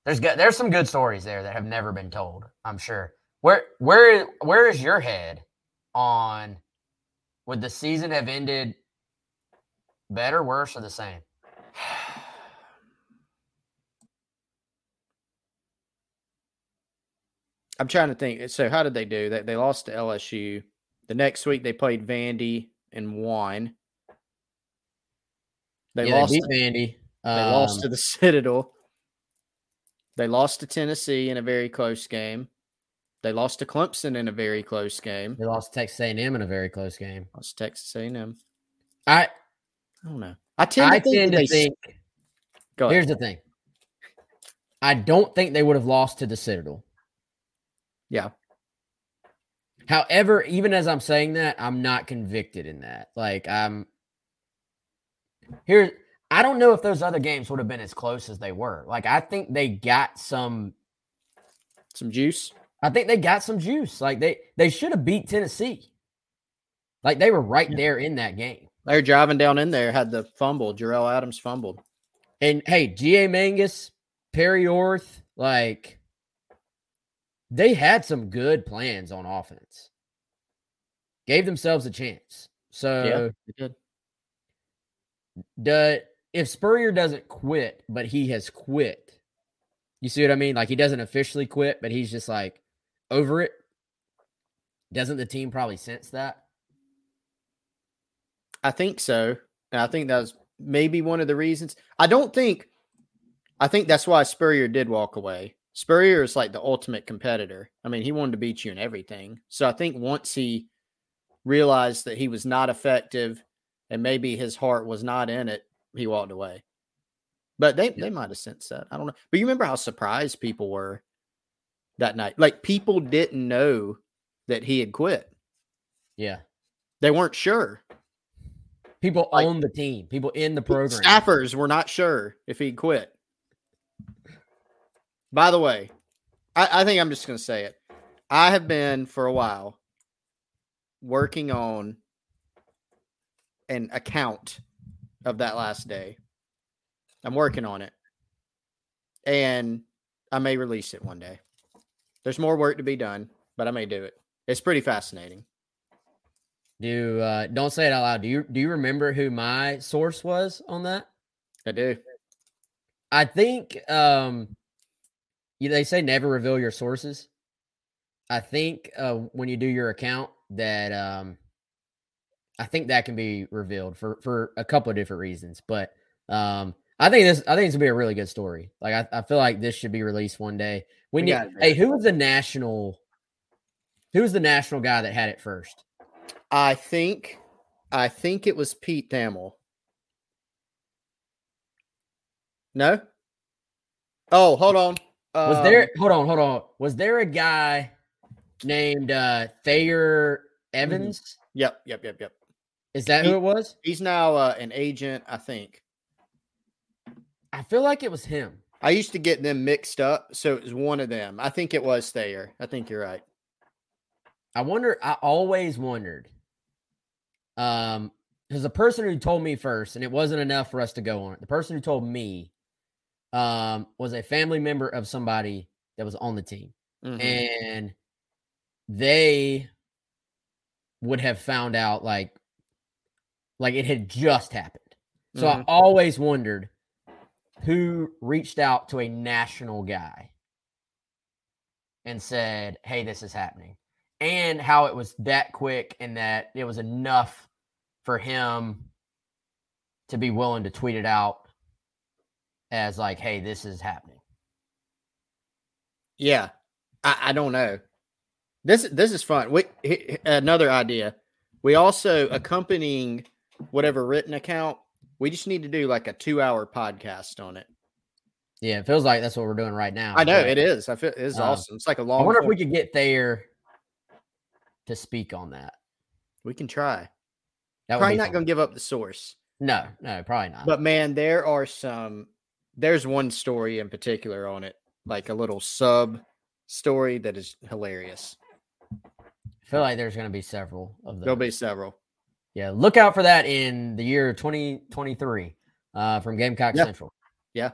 there's good, there's some good stories there that have never been told. I'm sure. Where where where is your head on? Would the season have ended better, worse, or the same? [SIGHS] I'm trying to think. So how did they do? They they lost to LSU. The next week they played Vandy and won. They Yeah, lost. beat to, Vandy. they lost Um, to the [LAUGHS] Citadel. They lost to Tennessee in a very close game. They lost to Clemson in a very close game. They lost to Texas A&M in a very close game. Lost to Texas A&M. I I don't know. I tend to I think. tend to think. Go ahead. Here's the thing. I don't think they would have lost to the Citadel. Yeah. However, even as I'm saying that, I'm not convicted in that. Like I'm here. I don't know if those other games would have been as close as they were. Like I think they got some. Some juice. I think they got some juice. Like they they should have beat Tennessee. Like they were right there in that game. They were driving down in there, had the fumble. Jerell Adams fumbled. And hey, G.A. Mangus, Perry Orth, like they had some good plans on offense. Gave themselves a chance. So did. the if Spurrier doesn't quit, but he has quit. You see what I mean? Like he doesn't officially quit, but he's just like over it. Doesn't the team probably sense that? I think so. And I think that was maybe one of the reasons. I don't think I think that's why Spurrier did walk away. Spurrier is like the ultimate competitor. I mean, he wanted to beat you in everything. So I think once he realized that he was not effective and maybe his heart was not in it, he walked away. But they, they might have sensed that. I don't know. But you remember how surprised people were that night? Like people didn't know that he had quit. Yeah. They weren't sure. People Like- own the team. People in the program. Staffers were not sure if he'd quit. By the way, I, I think I'm just going to say it. I have been for a while working on an account of that last day. I'm working on it. And I may release it one day. There's more work to be done, but I may do it. It's pretty fascinating. Do uh, don't say it out loud. Do you do you remember who my source was on that? I do. I think um you, they say never reveal your sources. I think uh when you do your account that um I think that can be revealed for for a couple of different reasons, but um I think this I think it's gonna be a really good story. Like I, I feel like this should be released one day. When We you hey, who was the national who was the national guy that had it first? I think I think it was Pete Thamel. No? Oh, hold on. Was Um, there hold on, hold on. Was there a guy named uh Thayer Evans? Yep, yep, yep, yep. Is that He- who it was? He's now uh, an agent, I think. I feel like it was him. I used to get them mixed up, so it was one of them. I think it was Thayer. I think you're right. I wonder. I always wondered. Um, because the person who told me first, and it wasn't enough for us to go on it. The person who told me, um, was a family member of somebody that was on the team, Mhm. and they would have found out like, like it had just happened. So I Mhm. always wondered who reached out to a national guy and said, "Hey, this is happening," and how it was that quick and that it was enough for him to be willing to tweet it out as like, "Hey, this is happening." Yeah, I, I don't know. This this is fun. We he- he- another idea. We also hmm. accompanying whatever written account. We just need to do like a two hour podcast on it. Yeah, it feels like that's what we're doing right now. I know it is. I feel it is Um, awesome. It's like a long. I wonder if we could get there to speak on that. we can try. That Probably not fun. to give up the source. No, no, probably not. But man, there are some. There's one story in particular on it, like a little sub story that is hilarious. I feel like there's going to be several of those. There'll be several. Yeah, look out for that in the year 2023 uh, from Gamecock Yeah. Central. Yeah.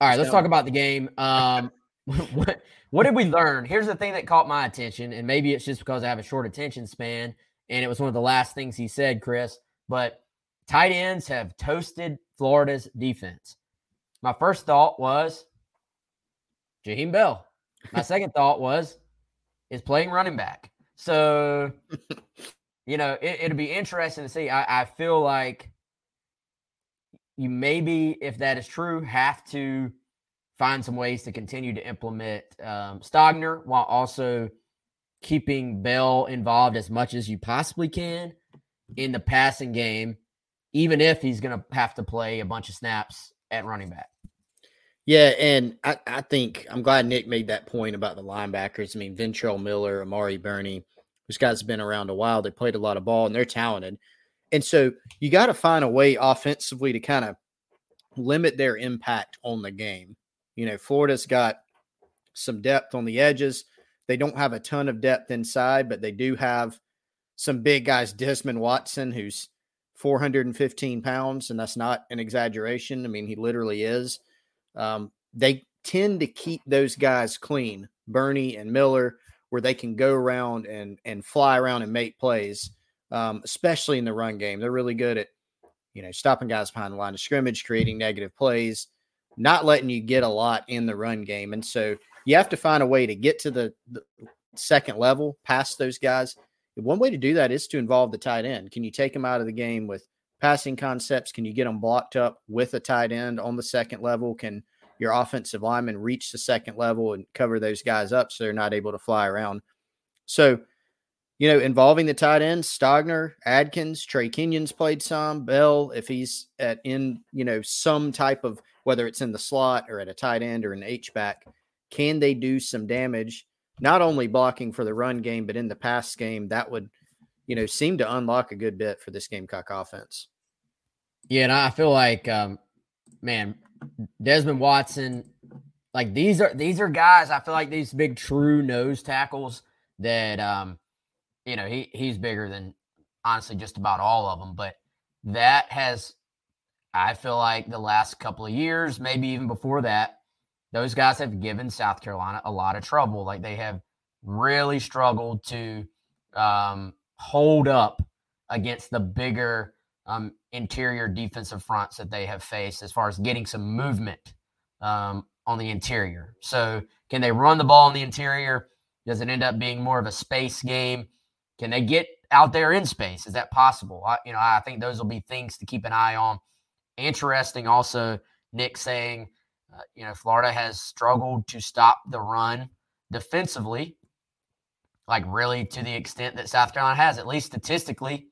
All right, let's talk about the game. Um, [LAUGHS] what, what did we learn? Here's the thing that caught my attention, and maybe it's just because I have a short attention span, and it was one of the last things he said, Chris. But tight ends have toasted Florida's defense. My first thought was Jaheim Bell. My [LAUGHS] second thought was is playing running back. So, [LAUGHS] you know, it, it'll be interesting to see. I, I feel like you maybe, if that is true, have to find some ways to continue to implement um, Stogner while also keeping Bell involved as much as you possibly can in the passing game, even if he's going to have to play a bunch of snaps at running back. Yeah, and I, I think I'm glad Nick made that point about the linebackers. I mean, Ventrell Miller, Amari Burney, those guys have been around a while. They played a lot of ball and they're talented. And so you got to find a way offensively to kind of limit their impact on the game. You know, Florida's got some depth on the edges. They don't have a ton of depth inside, but they do have some big guys. Desmond Watson, who's 415 pounds, and that's not an exaggeration. I mean, he literally is. Um, they tend to keep those guys clean, Burney and Miller, where they can go around and and fly around and make plays, um, especially in the run game. They're really good at you know stopping guys behind the line of scrimmage, creating negative plays, not letting you get a lot in the run game, and so you have to find a way to get to the, the second level past those guys. One way to do that is to involve the tight end. Can you take them out of the game with passing concepts? Can you get them blocked up with a tight end on the second level? Can your offensive lineman reach the second level and cover those guys up so they're not able to fly around? So, you know, involving the tight ends, Stogner, Adkins, Trey Kenyon's played some, Bell, if he's at in, you know, some type of whether it's in the slot or at a tight end or an H back, can they do some damage? Not only blocking for the run game, but in the pass game, that would, you know, seem to unlock a good bit for this Gamecock offense. Yeah, and I feel like, um, man, Desmond Watson, like these are these are guys. I feel like these big true nose tackles that, um, you know, he he's bigger than honestly just about all of them. But that has, I feel like the last couple of years, maybe even before that, those guys have given South Carolina a lot of trouble. Like they have really struggled to um, hold up against the bigger um, interior defensive fronts that they have faced as far as getting some movement um, on the interior. So, can they run the ball in the interior? Does it end up being more of a space game? Can they get out there in space? Is that possible? I, you know, I think those will be things to keep an eye on. Interesting, also, Nick saying, uh, you know, Florida has struggled to stop the run defensively, like really to the extent that South Carolina has, at least statistically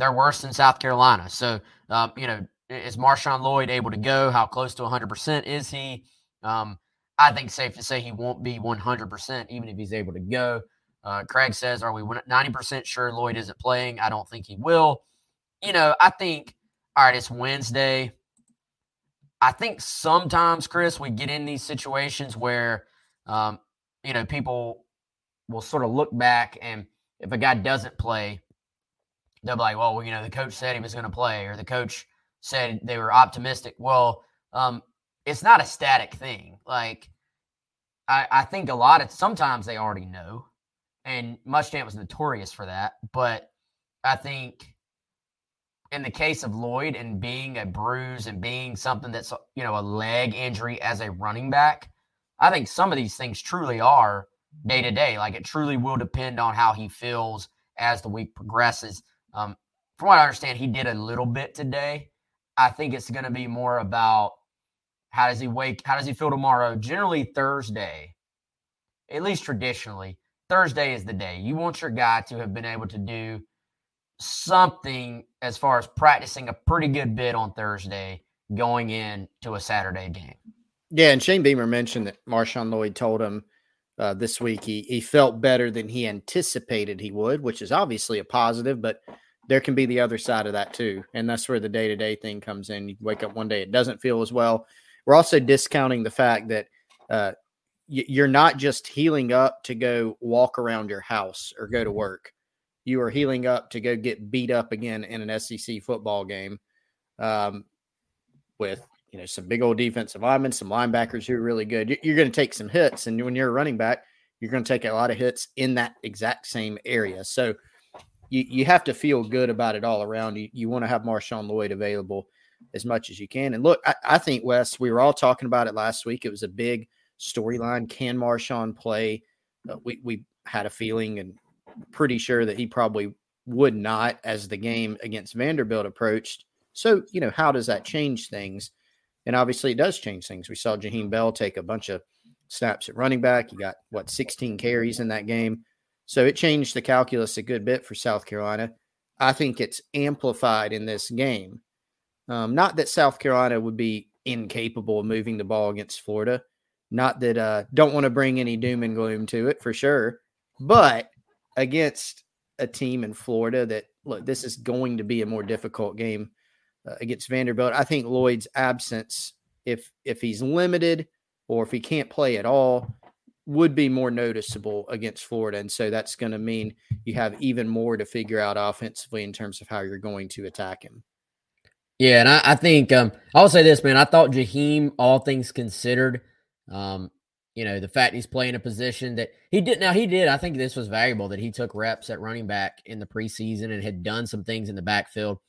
they're worse than South Carolina. So, um, you know, is Marshawn Lloyd able to go? How close to 100% is he? Um, I think safe to say he won't be 100%, even if he's able to go. Uh, Craig says, Are we 90% sure Lloyd isn't playing? I don't think he will. You know, I think, all right, it's Wednesday. I think sometimes, Chris, we get in these situations where, um, you know, people will sort of look back and if a guy doesn't play, they'll be like, well, you know, the coach said he was going to play or the coach said they were optimistic. Well, um, it's not a static thing. Like, I, I think a lot of sometimes they already know, and Muschamp was notorious for that. But I think in the case of Lloyd and being a bruise and being something that's you know a leg injury as a running back, I think some of these things truly are day to day. Like it truly will depend on how he feels as the week progresses. Um, from what I understand, he did a little bit today. I think it's going to be more about how does he wake, how does he feel tomorrow. Generally, Thursday, at least traditionally, Thursday is the day you want your guy to have been able to do something as far as practicing a pretty good bit on Thursday going into a Saturday game. Yeah, and Shane Beamer mentioned that Marshawn Lloyd told him uh, this week he he felt better than he anticipated he would, which is obviously a positive, but there can be the other side of that too, and that's where the day to day thing comes in. You wake up one day it doesn't feel as well. We're also discounting the fact that uh, you're not just healing up to go walk around your house or go to work you are healing up to go get beat up again in an SEC football game um, with you know some big old defensive linemen, some linebackers who are really good. You're going to take some hits, and when you're a running back, you're going to take a lot of hits in that exact same area. So you you have to feel good about it all around. You you want to have Marshawn Lloyd available as much as you can. And look, I, I think Wes, we were all talking about it last week. It was a big storyline. Can Marshawn play? Uh, we we had a feeling, and pretty sure that he probably would not as the game against Vanderbilt approached. So, you know, how does that change things? And obviously, it does change things. We saw Jaheim Bell take a bunch of snaps at running back. He got, what, 16 carries in that game. So it changed the calculus a good bit for South Carolina. I think it's amplified in this game. Um, not that South Carolina would be incapable of moving the ball against Florida. Not that uh, don't want to bring any doom and gloom to it for sure. But against a team in Florida that look, this is going to be a more difficult game uh, against Vanderbilt. I think Lloyd's absence, if if he's limited or if he can't play at all, would be more noticeable against Florida, and so that's going to mean you have even more to figure out offensively in terms of how you're going to attack him. Yeah, and I, I think um, I'll say this, man. I thought Jaheim, all things considered, um, you know, the fact he's playing a position that he did. Now, he did. I think this was valuable that he took reps at running back in the preseason and had done some things in the backfield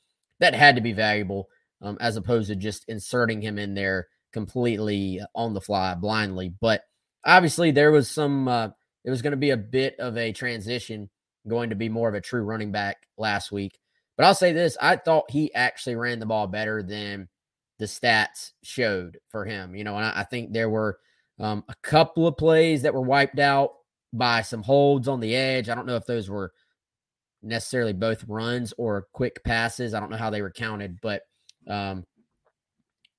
that had to be valuable um, as opposed to just inserting him in there completely on the fly blindly. But obviously, there was some, uh, it was going to be a bit of a transition, going to be more of a true running back last week. But I'll say this I thought he actually ran the ball better than the stats showed for him, you know, and I, I think there were um, a couple of plays that were wiped out by some holds on the edge. I don't know if those were necessarily both runs or quick passes. I don't know how they were counted, but um,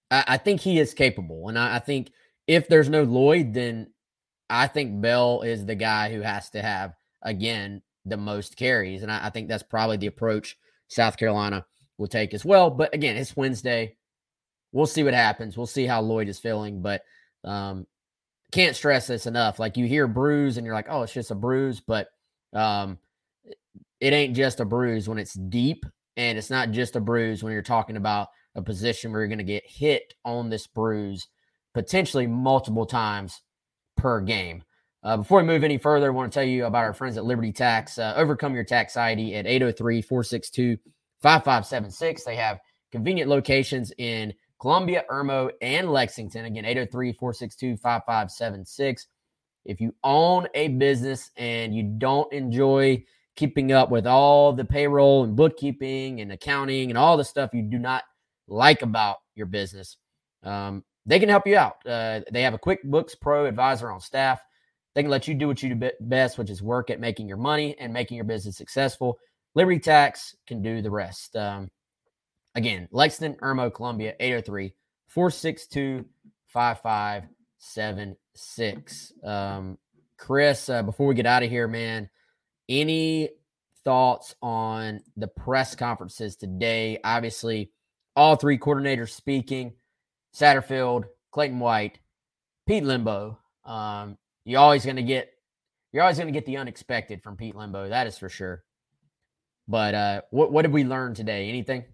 I, I, think he is capable. And I, I think if there's no Lloyd, then I think Bell is the guy who has to have, again, the most carries. And I, I think that's probably the approach South Carolina will take as well. But again, it's Wednesday. We'll see what happens. We'll see how Lloyd is feeling. But um, can't stress this enough. Like you hear bruise and you're like, oh, it's just a bruise, but um, it ain't just a bruise when it's deep, and it's not just a bruise when you're talking about a position where you're going to get hit on this bruise potentially multiple times per game. Uh, before we move any further, I want to tell you about our friends at Liberty Tax. Uh, overcome your tax ID at 803 462 5576. They have convenient locations in Columbia, Irmo, and Lexington. Again, 803 462 5576. If you own a business and you don't enjoy keeping up with all the payroll and bookkeeping and accounting and all the stuff you do not like about your business, um, they can help you out. Uh, they have a QuickBooks Pro advisor on staff. They can let you do what you do best, which is work at making your money and making your business successful. Liberty Tax can do the rest. Um, Again, Lexington, Irmo, Columbia, 803 462 5576. Um, Chris, uh, before we get out of here, man, any thoughts on the press conferences today? Obviously, all three coordinators speaking. Satterfield, Clayton White, Pete Lembo. Um, you're always going to get you're always going to get the unexpected from Pete Lembo. That is for sure. But uh, what what did we learn today? Anything?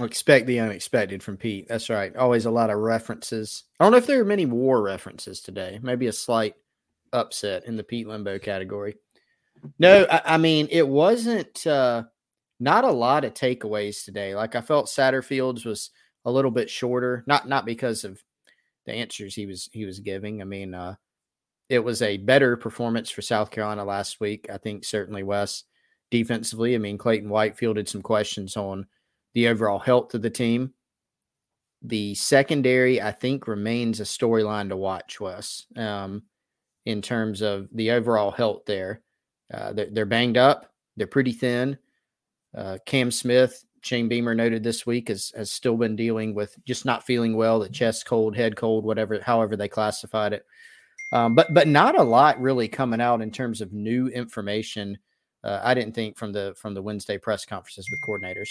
Expect the unexpected from Pete. That's right. Always a lot of references. I don't know if there are many war references today. Maybe a slight upset in the Pete Lembo category. No, I, I mean it wasn't. Uh, not a lot of takeaways today. Like I felt Satterfield's was a little bit shorter, not not because of the answers he was he was giving. I mean, uh, it was a better performance for South Carolina last week. I think certainly Wes defensively. I mean, Clayton White fielded some questions on the overall health of the team. The secondary, I think, remains a storyline to watch, Wes, um, in terms of the overall health there. Uh, they're, they're, banged up. They're pretty thin. Uh, Cam Smith, Shane Beamer noted this week, has, has still been dealing with just not feeling well, the chest cold, head cold, whatever, however they classified it. Um, but but not a lot really coming out in terms of new information. Uh, I didn't think from the from the Wednesday press conferences with coordinators.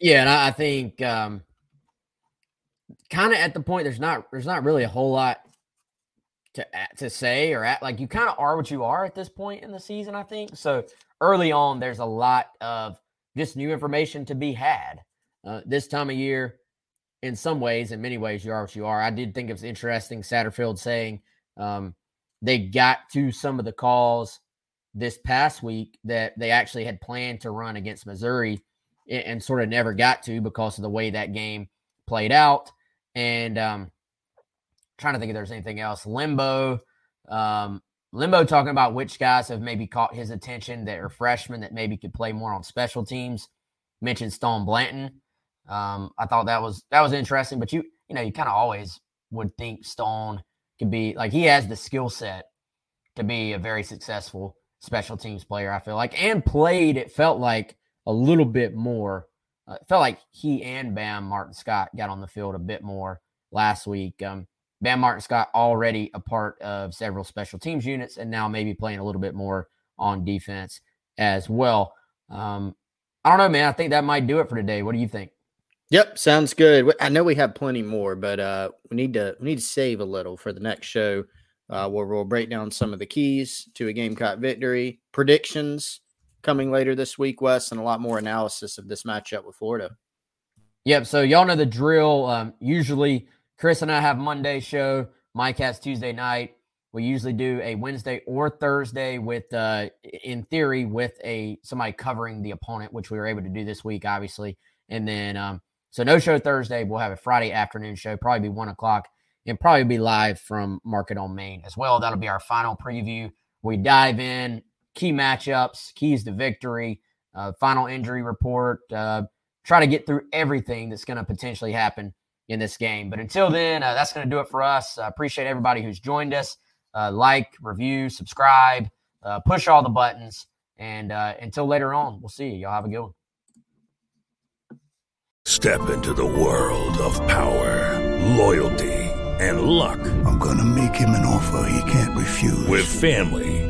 Yeah, and I, I think um, kind of at the point there's not there's not really a whole lot to to say or at, like you kind of are what you are at this point in the season. I think so. Early on, there's a lot of just new information to be had. Uh, this time of year, in some ways, in many ways, you are what you are. I did think it was interesting. Satterfield saying um, they got to some of the calls this past week that they actually had planned to run against Missouri and, and sort of never got to because of the way that game played out. And um, trying to think if there's anything else. Lembo, um, Lembo talking about which guys have maybe caught his attention that are freshmen that maybe could play more on special teams. Mentioned Stone Blanton. Um, I thought that was that was interesting, but you you know you kind of always would think Stone could be like he has the skill set to be a very successful special teams player. I feel like and played. It felt like a little bit more. Uh, it felt like he and Bam Martin Scott got on the field a bit more last week. Um, Bam Martin Scott already a part of several special teams units and now maybe playing a little bit more on defense as well. Um, I don't know, man. I think that might do it for today. What do you think? Yep, sounds good. I know we have plenty more, but uh, we need to we need to save a little for the next show, uh, where we'll break down some of the keys to a Gamecock victory, predictions coming later this week, Wes, and a lot more analysis of this matchup with Florida. Yep. So y'all know the drill. Um, usually Chris and I have Monday show. Mike has Tuesday night. We usually do a Wednesday or Thursday with, uh, in theory, with a somebody covering the opponent, which we were able to do this week, obviously. And then, um, so no show Thursday. We'll have a Friday afternoon show, probably be one o'clock, and probably be live from Market on Main as well. That'll be our final preview. We dive in key matchups, keys to victory, uh, final injury report. Uh, try to get through everything that's going to potentially happen in this game. But until then, uh, that's going to do it for us. I appreciate everybody who's joined us. Uh, like, review, subscribe, uh, push all the buttons. And uh, until later on, we'll see you. Y'all have a good one. Step into the world of power, loyalty, and luck. I'm going to make him an offer he can't refuse. With family,